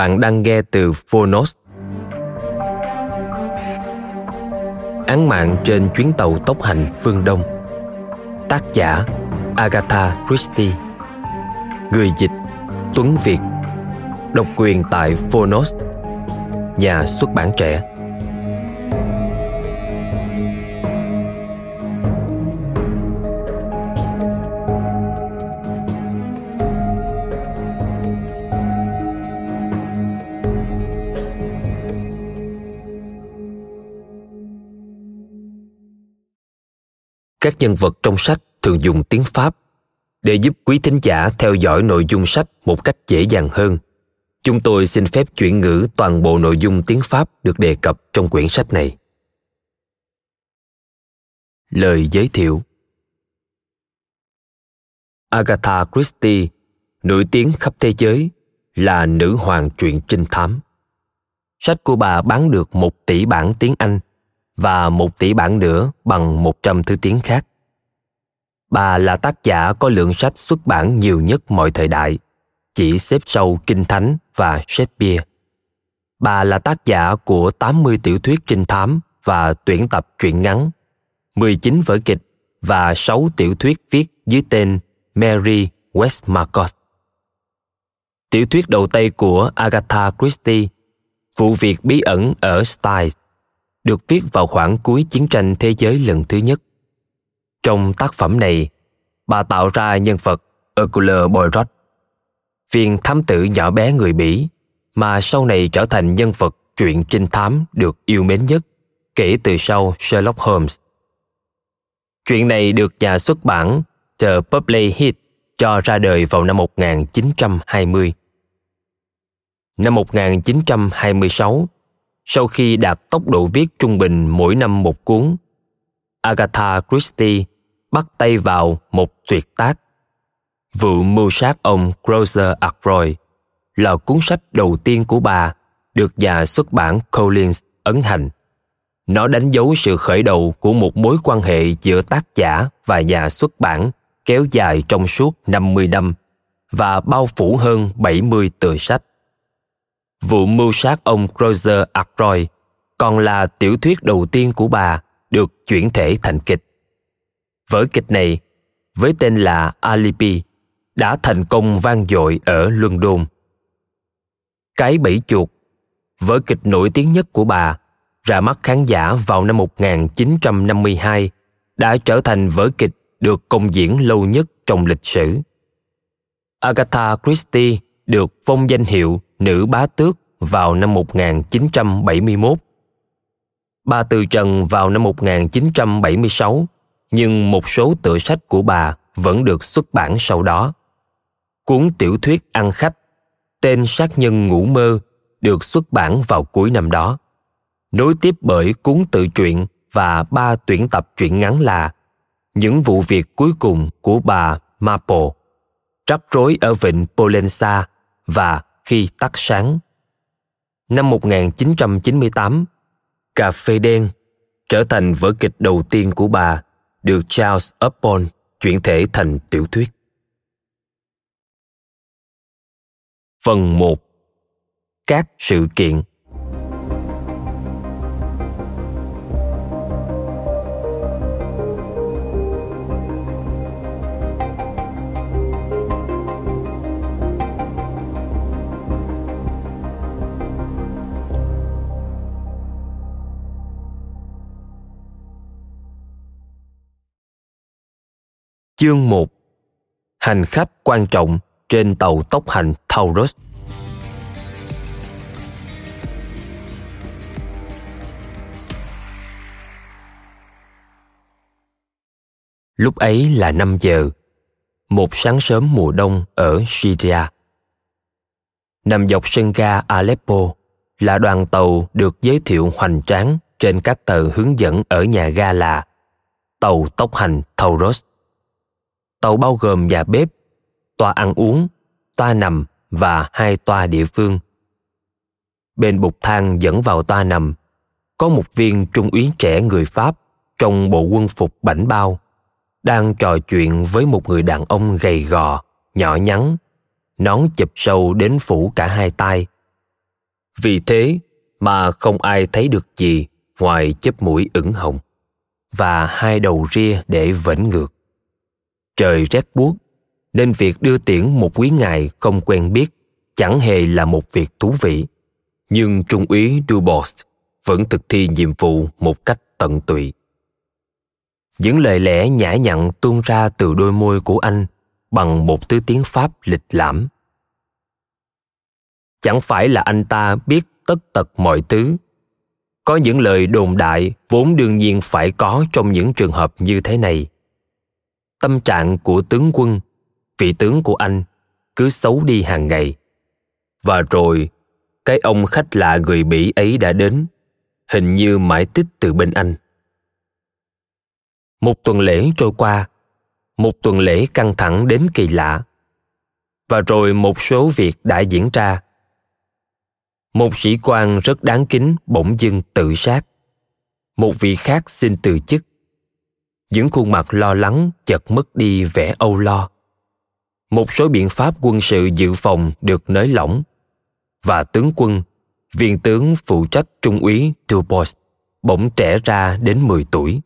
Bạn đang nghe từ Phonos. Án mạng trên chuyến tàu tốc hành phương Đông. Tác giả Agatha Christie. Người dịch Tuấn Việt. Độc quyền tại Phonos. Nhà xuất bản trẻ. Các nhân vật trong sách thường dùng tiếng pháp. Để giúp quý thính giả theo dõi nội dung sách một cách dễ dàng hơn, chúng tôi xin phép chuyển ngữ toàn bộ nội dung tiếng pháp được đề cập trong quyển sách này. Lời giới thiệu. Agatha christie, nổi tiếng khắp thế giới, là nữ hoàng truyện trinh thám. Sách của bà bán được một tỷ bản tiếng anh và một tỷ bản nữa bằng 100 thứ tiếng khác. Bà là tác giả có lượng sách xuất bản nhiều nhất mọi thời đại, chỉ xếp sau Kinh Thánh và Shakespeare. Bà là tác giả của 80 tiểu thuyết trinh thám và tuyển tập truyện ngắn, 19 vở kịch và 6 tiểu thuyết viết dưới tên Mary Westmacott. Tiểu thuyết đầu tay của Agatha Christie, Vụ việc bí ẩn ở Styles, được viết vào khoảng cuối chiến tranh thế giới lần thứ nhất. Trong tác phẩm này, bà tạo ra nhân vật Hercule Poirot, viên thám tử nhỏ bé người Bỉ mà sau này trở thành nhân vật truyện trinh thám được yêu mến nhất kể từ sau Sherlock Holmes. Chuyện này được nhà xuất bản The Public Hit cho ra đời vào năm 1920. Năm 1926, sau khi đạt tốc độ viết trung bình mỗi năm một cuốn. Agatha Christie bắt tay vào một tuyệt tác. Vụ mưu sát ông Grocer Ackroyd là cuốn sách đầu tiên của bà được nhà xuất bản Collins ấn hành. Nó đánh dấu sự khởi đầu của một mối quan hệ giữa tác giả và nhà xuất bản kéo dài trong suốt 50 năm và bao phủ hơn 70 tựa sách vụ mưu sát ông Roger Ackroyd còn là tiểu thuyết đầu tiên của bà được chuyển thể thành kịch. Vở kịch này, với tên là Alibi, đã thành công vang dội ở London. Cái bẫy chuột, vở kịch nổi tiếng nhất của bà, ra mắt khán giả vào năm 1952, đã trở thành vở kịch được công diễn lâu nhất trong lịch sử. Agatha Christie được phong danh hiệu nữ bá tước vào năm 1971. Bà từ trần vào năm 1976, nhưng một số tựa sách của bà vẫn được xuất bản sau đó. Cuốn tiểu thuyết ăn khách, tên sát nhân ngủ mơ được xuất bản vào cuối năm đó. Nối tiếp bởi cuốn tự truyện và ba tuyển tập truyện ngắn là Những vụ việc cuối cùng của bà Maple, Rắc rối ở vịnh Polensa và khi tắt sáng. Năm 1998, Cà phê đen trở thành vở kịch đầu tiên của bà được Charles Upton chuyển thể thành tiểu thuyết. Phần 1 Các sự kiện Chương 1 Hành khách quan trọng trên tàu tốc hành Taurus Lúc ấy là 5 giờ, một sáng sớm mùa đông ở Syria. Nằm dọc sân ga Aleppo là đoàn tàu được giới thiệu hoành tráng trên các tờ hướng dẫn ở nhà ga là tàu tốc hành Taurus. Tàu bao gồm nhà bếp, toa ăn uống, toa nằm và hai toa địa phương. Bên bục thang dẫn vào toa nằm, có một viên trung úy trẻ người Pháp trong bộ quân phục bảnh bao đang trò chuyện với một người đàn ông gầy gò, nhỏ nhắn, nón chụp sâu đến phủ cả hai tay. Vì thế mà không ai thấy được gì ngoài chớp mũi ửng hồng và hai đầu ria để vẫn ngược. Trời rét buốt, nên việc đưa tiễn một quý ngài không quen biết chẳng hề là một việc thú vị. Nhưng Trung úy Dubois vẫn thực thi nhiệm vụ một cách tận tụy. Những lời lẽ nhã nhặn tuôn ra từ đôi môi của anh bằng một thứ tiếng Pháp lịch lãm. Chẳng phải là anh ta biết tất tật mọi thứ. Có những lời đồn đại vốn đương nhiên phải có trong những trường hợp như thế này. Tâm trạng của tướng quân, vị tướng của anh, cứ xấu đi hàng ngày. Và rồi, cái ông khách lạ người Bỉ ấy đã đến, hình như mãi tích từ bên anh. Một tuần lễ trôi qua, một tuần lễ căng thẳng đến kỳ lạ. Và rồi một số việc đã diễn ra. Một sĩ quan rất đáng kính bỗng dưng tự sát. Một vị khác xin từ chức. Những khuôn mặt lo lắng chợt mất đi vẻ âu lo. Một số biện pháp quân sự dự phòng được nới lỏng và tướng quân, viên tướng phụ trách trung úy Dupont bỗng trẻ ra đến 10 tuổi.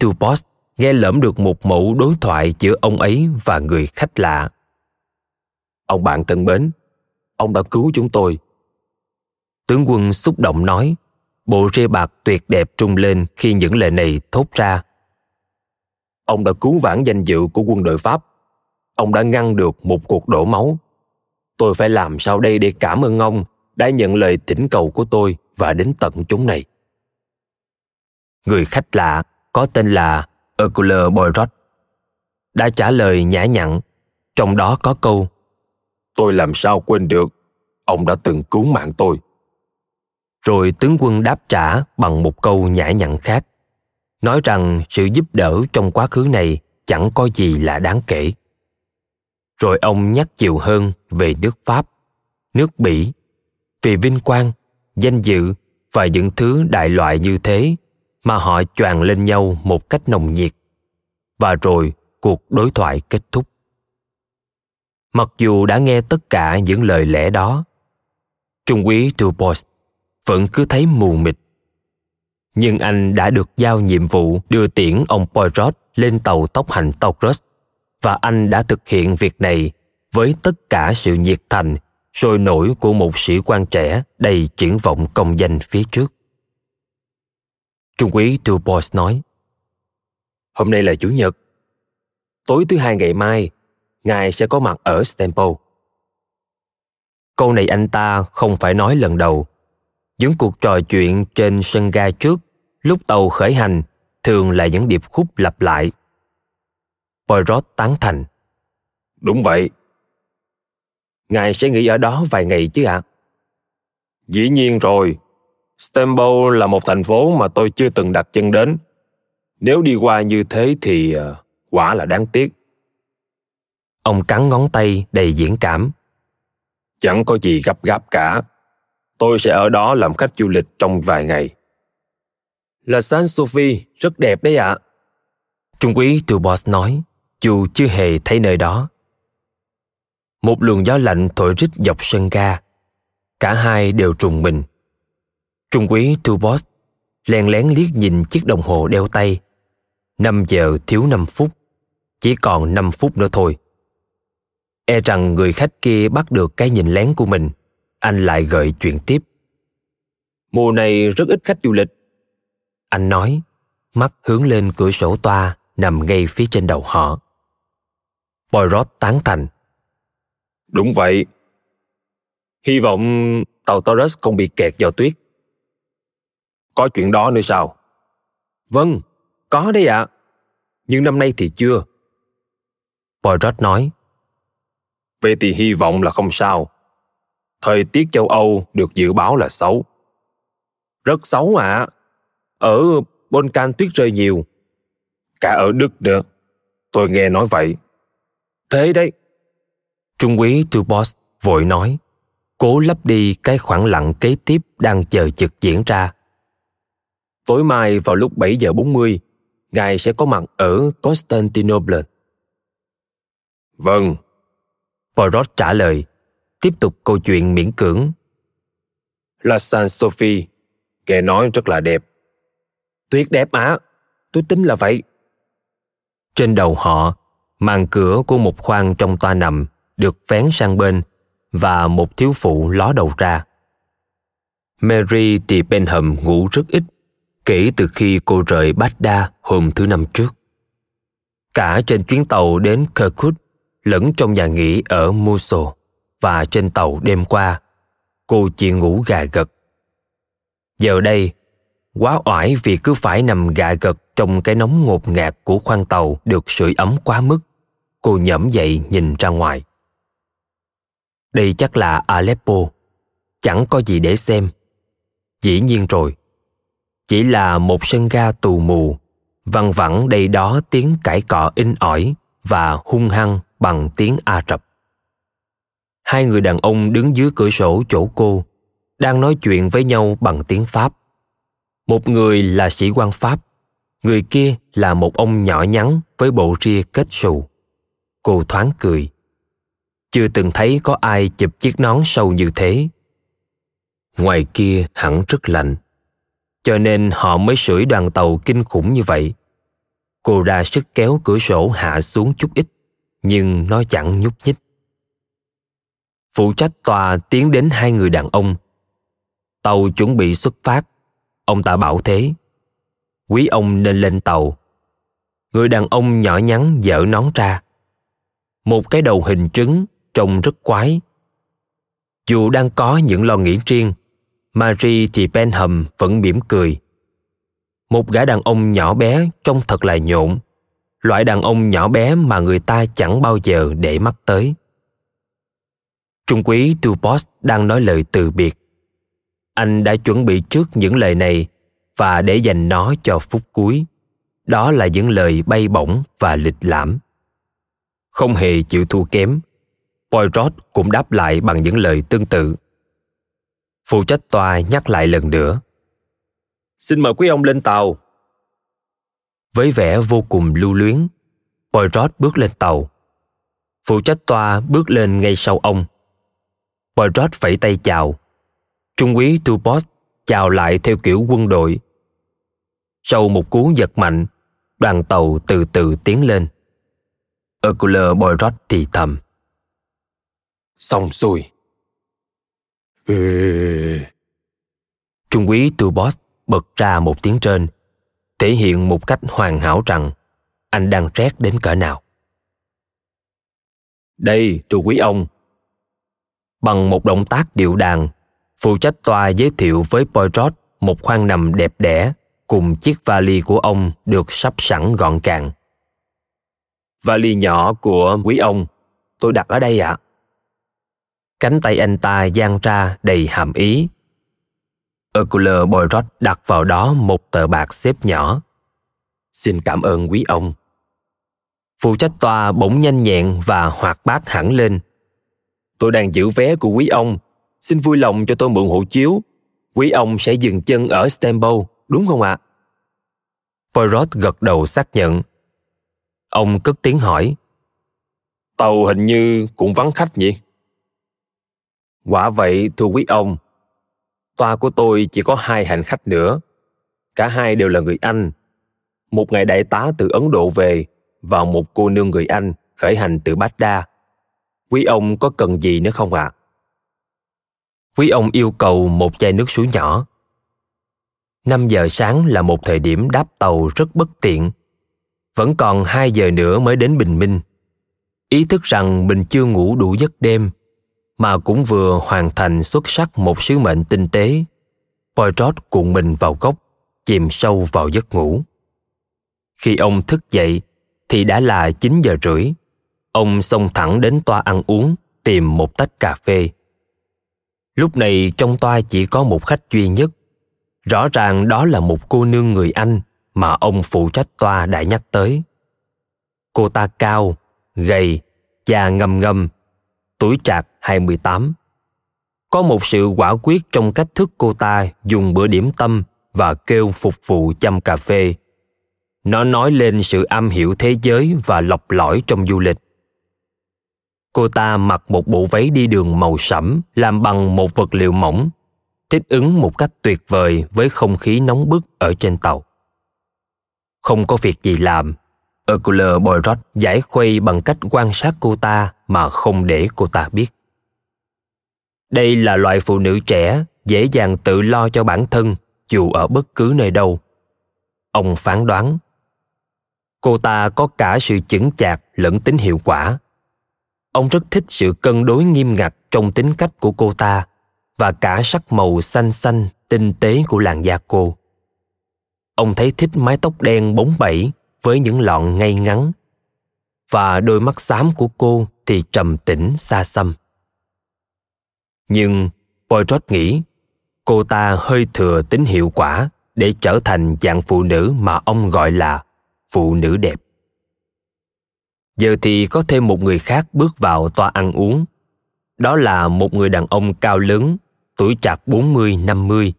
Dupont nghe lỡm được một mẫu đối thoại giữa ông ấy và người khách lạ. Ông bạn thân mến, ông đã cứu chúng tôi. Tướng quân xúc động nói, bộ ria bạc tuyệt đẹp trung lên khi những lời này thốt ra. Ông đã cứu vãn danh dự của quân đội Pháp. Ông đã ngăn được một cuộc đổ máu. Tôi phải làm sao đây để cảm ơn ông đã nhận lời thỉnh cầu của tôi và đến tận chúng này. Người khách lạ có tên là Hercule Poirot đã trả lời nhã nhặn, trong đó có câu Tôi làm sao quên được, ông đã từng cứu mạng tôi. Rồi tướng quân đáp trả bằng một câu nhã nhặn khác, nói rằng sự giúp đỡ trong quá khứ này chẳng có gì là đáng kể. Rồi ông nhắc nhiều hơn về nước Pháp, nước Bỉ, vì vinh quang, danh dự và những thứ đại loại như thế mà họ choàng lên nhau một cách nồng nhiệt. Và rồi cuộc đối thoại kết thúc. Mặc dù đã nghe tất cả những lời lẽ đó trung úy dupont vẫn cứ thấy mù mịt nhưng anh đã được giao nhiệm vụ đưa tiễn ông Poirot lên tàu tốc hành Taurus và anh đã thực hiện việc này với tất cả sự nhiệt thành sôi nổi của một sĩ quan trẻ đầy triển vọng công danh phía trước. Trung úy Dupont nói, Hôm nay là Chủ nhật. Tối thứ hai ngày mai, Ngài sẽ có mặt ở Stampo. Câu này anh ta không phải nói lần đầu. Những cuộc trò chuyện trên sân ga trước, lúc tàu khởi hành, thường là những điệp khúc lặp lại. Poirot tán thành. Đúng vậy. Ngài sẽ nghỉ ở đó vài ngày chứ ạ? À? Dĩ nhiên rồi, Stambo là một thành phố mà tôi chưa từng đặt chân đến. Nếu đi qua như thế thì uh, quả là đáng tiếc. Ông cắn ngón tay đầy diễn cảm. Chẳng có gì gấp gáp cả. Tôi sẽ ở đó làm khách du lịch trong vài ngày. Là San Sophie rất đẹp đấy ạ. À. Trung úy Dubos nói, dù chưa hề thấy nơi đó. Một luồng gió lạnh thổi rít dọc sân ga. Cả hai đều trùng mình Trung úy Tubos lén lén liếc nhìn chiếc đồng hồ đeo tay. 5 giờ thiếu 5 phút, chỉ còn 5 phút nữa thôi. E rằng người khách kia bắt được cái nhìn lén của mình, anh lại gợi chuyện tiếp. Mùa này rất ít khách du lịch. Anh nói, mắt hướng lên cửa sổ toa, nằm ngay phía trên đầu họ. Poirot tán thành. Đúng vậy. Hy vọng tàu Taurus không bị kẹt vào tuyết. Có chuyện đó nữa sao? Vâng, có đấy ạ. À. Nhưng năm nay thì chưa. Poirot nói. Vậy thì hy vọng là không sao. Thời tiết châu Âu được dự báo là xấu. Rất xấu ạ. À. Ở Balkan tuyết rơi nhiều. Cả ở Đức nữa. Tôi nghe nói vậy. Thế đấy. Trung úy Tubos vội nói, cố lấp đi cái khoảng lặng kế tiếp đang chờ chực diễn ra. Tối mai vào lúc 7 giờ 40, Ngài sẽ có mặt ở Constantinople. Vâng. Poirot trả lời, tiếp tục câu chuyện miễn cưỡng. La San Sophie, nghe nói rất là đẹp. Tuyệt đẹp á, tôi tính là vậy. Trên đầu họ, màn cửa của một khoang trong toa nằm được vén sang bên và một thiếu phụ ló đầu ra. Mary T. Benham ngủ rất ít kể từ khi cô rời Baghdad hôm thứ năm trước. Cả trên chuyến tàu đến Kirkuk lẫn trong nhà nghỉ ở Mosul và trên tàu đêm qua, cô chỉ ngủ gà gật. Giờ đây, quá oải vì cứ phải nằm gà gật trong cái nóng ngột ngạt của khoang tàu được sưởi ấm quá mức. Cô nhẫm dậy nhìn ra ngoài. Đây chắc là Aleppo. Chẳng có gì để xem. Dĩ nhiên rồi. Chỉ là một sân ga tù mù, văng vẳng đây đó tiếng cãi cọ in ỏi và hung hăng bằng tiếng Ả Rập. Hai người đàn ông đứng dưới cửa sổ chỗ cô, đang nói chuyện với nhau bằng tiếng Pháp. Một người là sĩ quan Pháp, người kia là một ông nhỏ nhắn với bộ ria kết sù Cô thoáng cười. Chưa từng thấy có ai chụp chiếc nón sâu như thế. Ngoài kia hẳn rất lạnh. Cho nên họ mới sưởi đoàn tàu kinh khủng như vậy. Cô ra sức kéo cửa sổ hạ xuống chút ít, nhưng nó chẳng nhúc nhích. Phụ trách tòa tiến đến hai người đàn ông. Tàu chuẩn bị xuất phát. Ông ta bảo thế. Quý ông nên lên tàu. Người đàn ông nhỏ nhắn dở nón ra một cái đầu hình trứng trông rất quái. Dù đang có những lo nghĩ riêng, Marie thì Benham vẫn mỉm cười. Một gã đàn ông nhỏ bé trông thật là nhộn, loại đàn ông nhỏ bé mà người ta chẳng bao giờ để mắt tới. Trung quý Dupos đang nói lời từ biệt. Anh đã chuẩn bị trước những lời này và để dành nó cho phút cuối. Đó là những lời bay bổng và lịch lãm không hề chịu thua kém. Poirot cũng đáp lại bằng những lời tương tự. Phụ trách tòa nhắc lại lần nữa. Xin mời quý ông lên tàu. Với vẻ vô cùng lưu luyến, Poirot bước lên tàu. Phụ trách tòa bước lên ngay sau ông. Poirot vẫy tay chào. Trung úy Dupos chào lại theo kiểu quân đội. Sau một cú giật mạnh, đoàn tàu từ từ tiến lên. Hercule Poirot thì thầm. Xong rồi. Ừ. Trung úy Tubos bật ra một tiếng trên, thể hiện một cách hoàn hảo rằng anh đang rét đến cỡ nào. Đây, thưa quý ông. Bằng một động tác điệu đàn, phụ trách tòa giới thiệu với Poirot một khoang nằm đẹp đẽ cùng chiếc vali của ông được sắp sẵn gọn gàng vali nhỏ của quý ông tôi đặt ở đây ạ à. cánh tay anh ta giang ra đầy hàm ý Hercule Poirot đặt vào đó một tờ bạc xếp nhỏ. Xin cảm ơn quý ông. Phụ trách tòa bỗng nhanh nhẹn và hoạt bát hẳn lên. Tôi đang giữ vé của quý ông. Xin vui lòng cho tôi mượn hộ chiếu. Quý ông sẽ dừng chân ở Stambow, đúng không ạ? À? Poirot gật đầu xác nhận. Ông cất tiếng hỏi. Tàu hình như cũng vắng khách nhỉ? Quả vậy, thưa quý ông. Toa của tôi chỉ có hai hành khách nữa. Cả hai đều là người Anh. Một ngài đại tá từ Ấn Độ về và một cô nương người Anh khởi hành từ Baghdad. Quý ông có cần gì nữa không ạ? À? Quý ông yêu cầu một chai nước suối nhỏ. 5 giờ sáng là một thời điểm đáp tàu rất bất tiện Vẫn còn hai giờ nữa mới đến bình minh. Ý thức rằng mình chưa ngủ đủ giấc đêm, mà cũng vừa hoàn thành xuất sắc một sứ mệnh tinh tế. Poirot cuộn mình vào góc, chìm sâu vào giấc ngủ. Khi ông thức dậy, thì đã là 9 giờ rưỡi. Ông xông thẳng đến toa ăn uống, tìm một tách cà phê. Lúc này trong toa chỉ có một khách duy nhất. Rõ ràng đó là một cô nương người Anh mà ông phụ trách toa đã nhắc tới. Cô ta cao, gầy, da ngâm ngâm, tuổi trạc 28. Có một sự quả quyết trong cách thức cô ta dùng bữa điểm tâm và kêu phục vụ chăm cà phê. Nó nói lên sự am hiểu thế giới và lọc lõi trong du lịch. Cô ta mặc một bộ váy đi đường màu sẫm làm bằng một vật liệu mỏng, thích ứng một cách tuyệt vời với không khí nóng bức ở trên tàu. Không có việc gì làm, Hercule Poirot giải khuây bằng cách quan sát cô ta mà không để cô ta biết. Đây là loại phụ nữ trẻ dễ dàng tự lo cho bản thân dù ở bất cứ nơi đâu. Ông phán đoán. Cô ta có cả sự chững chạc lẫn tính hiệu quả. Ông rất thích sự cân đối nghiêm ngặt trong tính cách của cô ta và cả sắc màu xanh xanh, tinh tế của làn da cô. Ông thấy thích mái tóc đen bóng bẩy với những lọn ngay ngắn và đôi mắt xám của cô thì trầm tĩnh xa xăm nhưng poirot nghĩ cô ta hơi thừa tính hiệu quả để trở thành dạng phụ nữ mà ông gọi là phụ nữ đẹp giờ thì có thêm một người khác bước vào toa ăn uống. Đó là một người đàn ông cao lớn tuổi trạc 40-50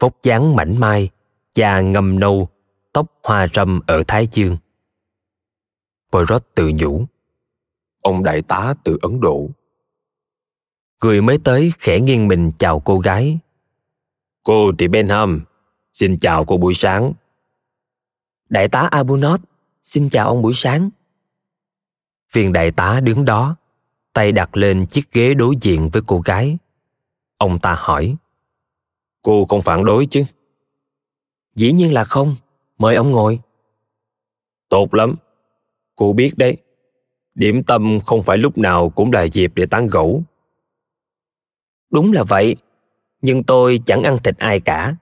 vóc dáng mảnh mai da ngầm nâu tóc hoa râm ở thái dương. Poirot tự nhủ ông đại tá từ ấn độ. Người mới tới khẽ nghiêng mình chào cô gái. Cô thì benham xin chào cô buổi sáng. Đại tá abunot xin chào ông buổi sáng viên đại tá đứng đó tay đặt lên chiếc ghế đối diện với cô gái. Ông ta hỏi cô không phản đối chứ? Dĩ nhiên là không mời ông ngồi. Tốt lắm cô biết đấy. Điểm tâm không phải lúc nào cũng là dịp để tán gẫu. Đúng là vậy nhưng tôi chẳng ăn thịt ai cả.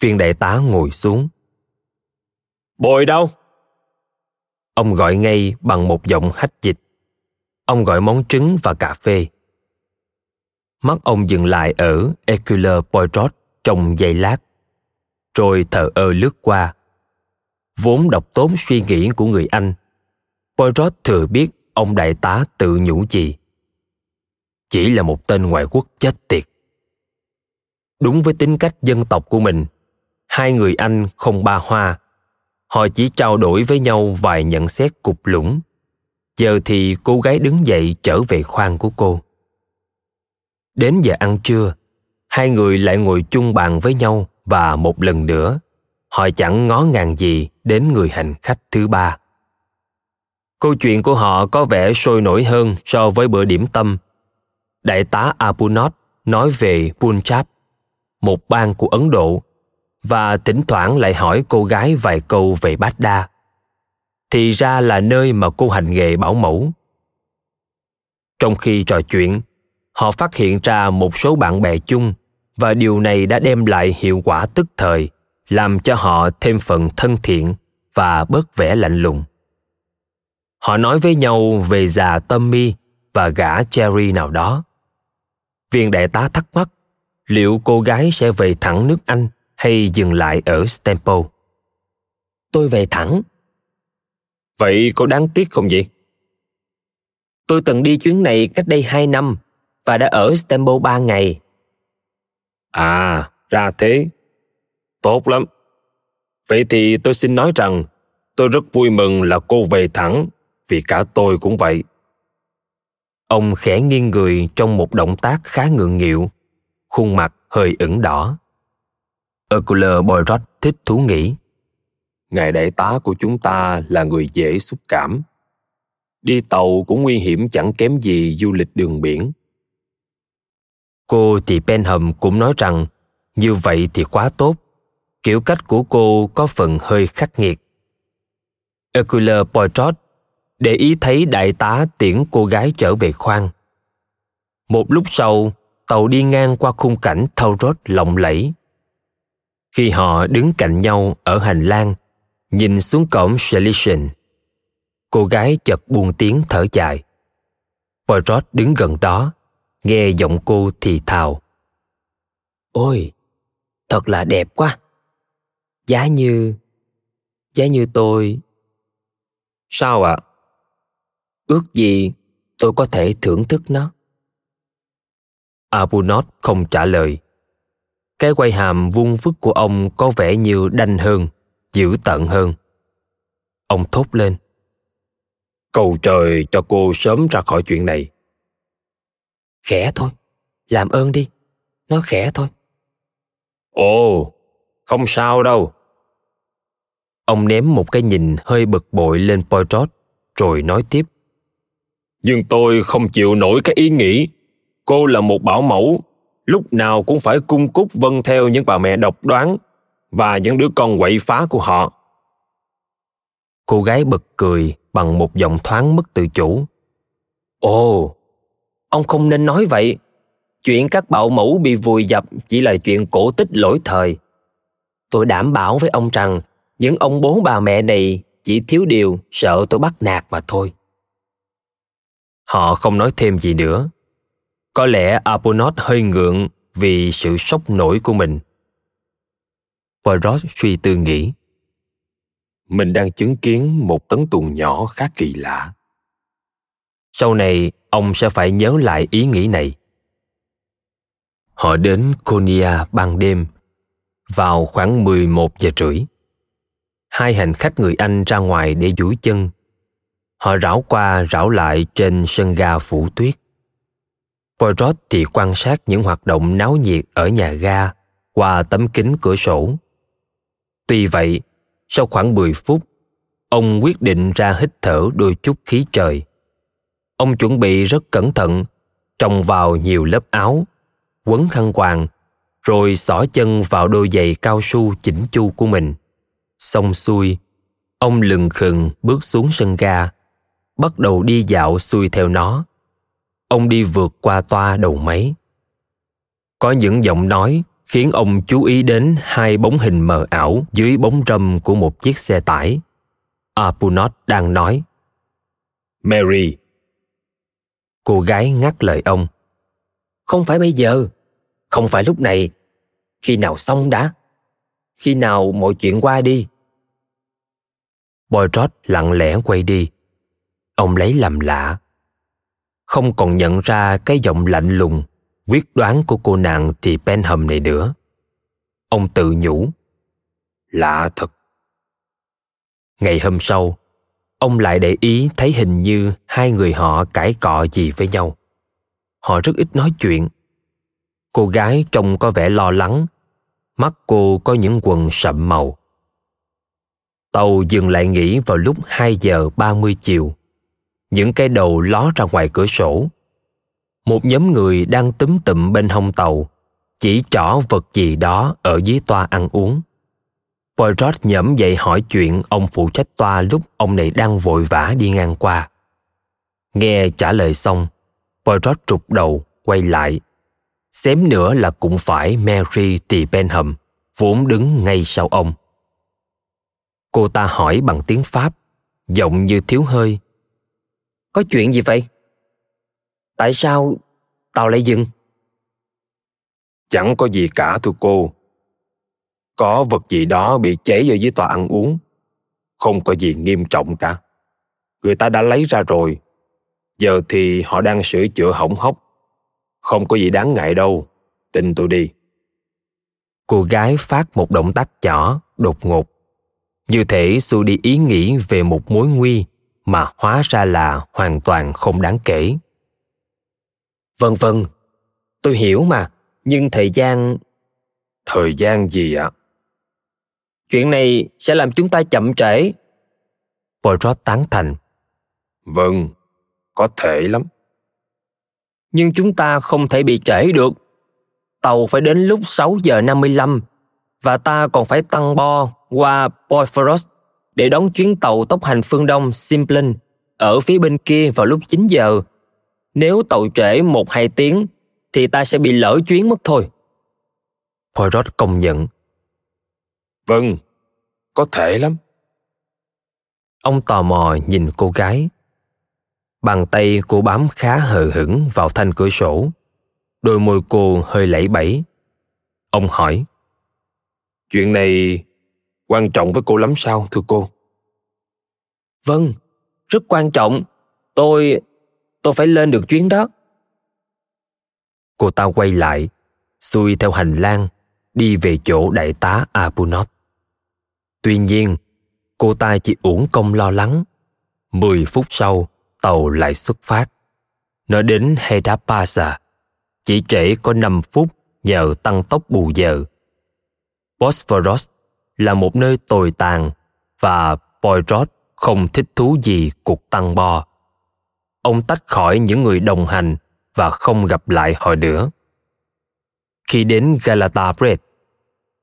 Viên đại tá ngồi xuống. Bồi đâu ông gọi ngay bằng một giọng hách dịch. Ông gọi món trứng và cà phê. Mắt ông dừng lại ở Hercule Poirot trong giây lát, rồi thờ ơ lướt qua. Vốn độc tốn suy nghĩ của người anh, poirot thừa biết ông đại tá tự nhủ gì. Chỉ là một tên ngoại quốc chết tiệt. Đúng với tính cách dân tộc của mình, hai người anh không ba hoa họ chỉ trao đổi với nhau vài nhận xét cục lũng. Giờ thì cô gái đứng dậy trở về khoang của cô. Đến giờ ăn trưa, hai người lại ngồi chung bàn với nhau và một lần nữa, họ chẳng ngó ngàng gì đến người hành khách thứ ba. Câu chuyện của họ có vẻ sôi nổi hơn so với bữa điểm tâm. Đại tá apunot nói về punjab, một bang của ấn độ và thỉnh thoảng lại hỏi cô gái vài câu về bát đa. Thì ra là nơi mà cô hành nghề bảo mẫu. Trong khi trò chuyện, họ phát hiện ra một số bạn bè chung và điều này đã đem lại hiệu quả tức thời, làm cho họ thêm phần thân thiện và bớt vẻ lạnh lùng. Họ nói với nhau về già tommy và gã cherry nào đó. Viên đại tá thắc mắc, liệu cô gái sẽ về thẳng nước anh? Hay dừng lại ở stampo tôi về thẳng vậy có đáng tiếc không vậy tôi từng đi chuyến này cách đây hai năm và đã ở stampo ba ngày À, ra thế. Tốt lắm. Vậy thì tôi xin nói rằng tôi rất vui mừng là cô về thẳng, vì cả tôi cũng vậy. Ông khẽ nghiêng người trong một động tác khá ngượng nghịu, khuôn mặt hơi ửng đỏ. Hercule Poirot thích thú nghĩ. Ngài đại tá của chúng ta là người dễ xúc cảm. Đi tàu cũng nguy hiểm chẳng kém gì du lịch đường biển. Cô thì Benham cũng nói rằng như vậy thì quá tốt. Kiểu cách của cô có phần hơi khắc nghiệt. Hercule Poirot để ý thấy đại tá tiễn cô gái trở về khoang. Một lúc sau, tàu đi ngang qua khung cảnh thâu rốt lộng lẫy. Khi họ đứng cạnh nhau ở hành lang, nhìn xuống cổng Shelician, cô gái chợt buông tiếng thở dài. Poirot đứng gần đó, nghe giọng cô thì thào. Ôi, thật là đẹp quá. Giá như... Giá như tôi... Sao ạ? À? Ước gì tôi có thể thưởng thức nó. Abunot không trả lời. Cái quay hàm vuông vức của ông có vẻ như đanh hơn, dữ tợn hơn. Ông thốt lên. Cầu trời cho cô sớm ra khỏi chuyện này. Khẽ thôi, làm ơn đi, nó khẽ thôi. Ồ, không sao đâu. Ông ném một cái nhìn hơi bực bội lên Poirot, rồi nói tiếp. Nhưng tôi không chịu nổi cái ý nghĩ cô là một bảo mẫu lúc nào cũng phải cung cúc vâng theo những bà mẹ độc đoán và những đứa con quậy phá của họ. Cô gái bật cười bằng một giọng thoáng mất tự chủ. Ồ, ông không nên nói vậy. Chuyện các bạo mẫu bị vùi dập chỉ là chuyện cổ tích lỗi thời. Tôi đảm bảo với ông rằng những ông bố bà mẹ này chỉ thiếu điều sợ tôi bắt nạt mà thôi. Họ không nói thêm gì nữa có lẽ Apollot hơi ngượng vì sự sốc nổi của mình. Poirot suy tư nghĩ. Mình đang chứng kiến một tấn tuồng nhỏ khá kỳ lạ. Sau này, ông sẽ phải nhớ lại ý nghĩ này. Họ đến Konya ban đêm, vào khoảng 11 giờ rưỡi. Hai hành khách người Anh ra ngoài để duỗi chân. Họ rảo qua rảo lại trên sân ga phủ tuyết. Poirot thì quan sát những hoạt động náo nhiệt ở nhà ga qua tấm kính cửa sổ. Tuy vậy, sau khoảng 10 phút, ông quyết định ra hít thở đôi chút khí trời. Ông chuẩn bị rất cẩn thận, trồng vào nhiều lớp áo, quấn khăn quàng, rồi xỏ chân vào đôi giày cao su chỉnh chu của mình. Xong xuôi, ông lừng khừng bước xuống sân ga, bắt đầu đi dạo xuôi theo nó ông đi vượt qua toa đầu máy. Có những giọng nói khiến ông chú ý đến hai bóng hình mờ ảo dưới bóng râm của một chiếc xe tải. Apunot đang nói mary. Cô gái ngắt lời ông không phải bây giờ không phải lúc này. Khi nào xong đã khi nào mọi chuyện qua đi. Boydrod lặng lẽ quay đi. Ông lấy làm lạ không còn nhận ra cái giọng lạnh lùng quyết đoán của cô nàng thì Benham này nữa. Ông tự nhủ. Lạ thật. Ngày hôm sau, ông lại để ý thấy hình như hai người họ cãi cọ gì với nhau. Họ rất ít nói chuyện. Cô gái trông có vẻ lo lắng, mắt cô có những quần sậm màu. Tàu dừng lại nghỉ vào lúc 2 giờ 30 chiều những cái đầu ló ra ngoài cửa sổ một nhóm người đang túm tụm bên hông tàu chỉ trỏ vật gì đó ở dưới toa ăn uống Poirot nhẩm dậy hỏi chuyện ông phụ trách toa lúc ông này đang vội vã đi ngang qua. Nghe trả lời xong, Poirot trục đầu, quay lại. Xém nữa là cũng phải Mary T. Benham, vốn đứng ngay sau ông. Cô ta hỏi bằng tiếng Pháp, giọng như thiếu hơi, có chuyện gì vậy? Tại sao tàu lại dừng? Chẳng có gì cả thưa cô. Có vật gì đó bị cháy ở dưới tòa ăn uống. Không có gì nghiêm trọng cả. Người ta đã lấy ra rồi. Giờ thì họ đang sửa chữa hỏng hóc. Không có gì đáng ngại đâu. Tin tôi đi. Cô gái phát một động tác nhỏ, đột ngột. Như thể xua đi ý nghĩ về một mối nguy mà hóa ra là hoàn toàn không đáng kể. Vâng vâng tôi hiểu mà nhưng thời gian thời gian gì ạ? Chuyện này sẽ làm chúng ta chậm trễ. Poirot tán thành. Vâng có thể lắm. Nhưng chúng ta không thể bị trễ được. Tàu phải đến lúc 6 giờ 55 và ta còn phải tăng bo qua Bosphorus để đón chuyến tàu tốc hành phương Đông Simplon ở phía bên kia vào lúc 9 giờ. Nếu tàu trễ một hai tiếng thì ta sẽ bị lỡ chuyến mất thôi. Poirot công nhận. Vâng, có thể lắm. Ông tò mò nhìn cô gái. Bàn tay cô bám khá hờ hững vào thanh cửa sổ. Đôi môi cô hơi lẫy bẫy. Ông hỏi. Chuyện này quan trọng với cô lắm sao, thưa cô? Vâng, rất quan trọng. Tôi... tôi phải lên được chuyến đó. Cô ta quay lại, xuôi theo hành lang, đi về chỗ đại tá Abunot. Tuy nhiên, cô ta chỉ uổng công lo lắng. Mười phút sau, tàu lại xuất phát. Nó đến Hedapasa, chỉ trễ có năm phút nhờ tăng tốc bù giờ. Bosphorus là một nơi tồi tàn và Poirot không thích thú gì cuộc tăng bo. Ông tách khỏi những người đồng hành và không gặp lại họ nữa. Khi đến Galata Bread,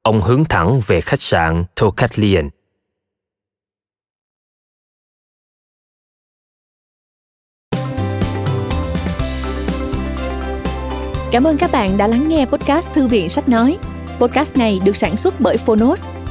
ông hướng thẳng về khách sạn Tocatlian. Cảm ơn các bạn đã lắng nghe podcast Thư viện Sách Nói. Podcast này được sản xuất bởi Phonos,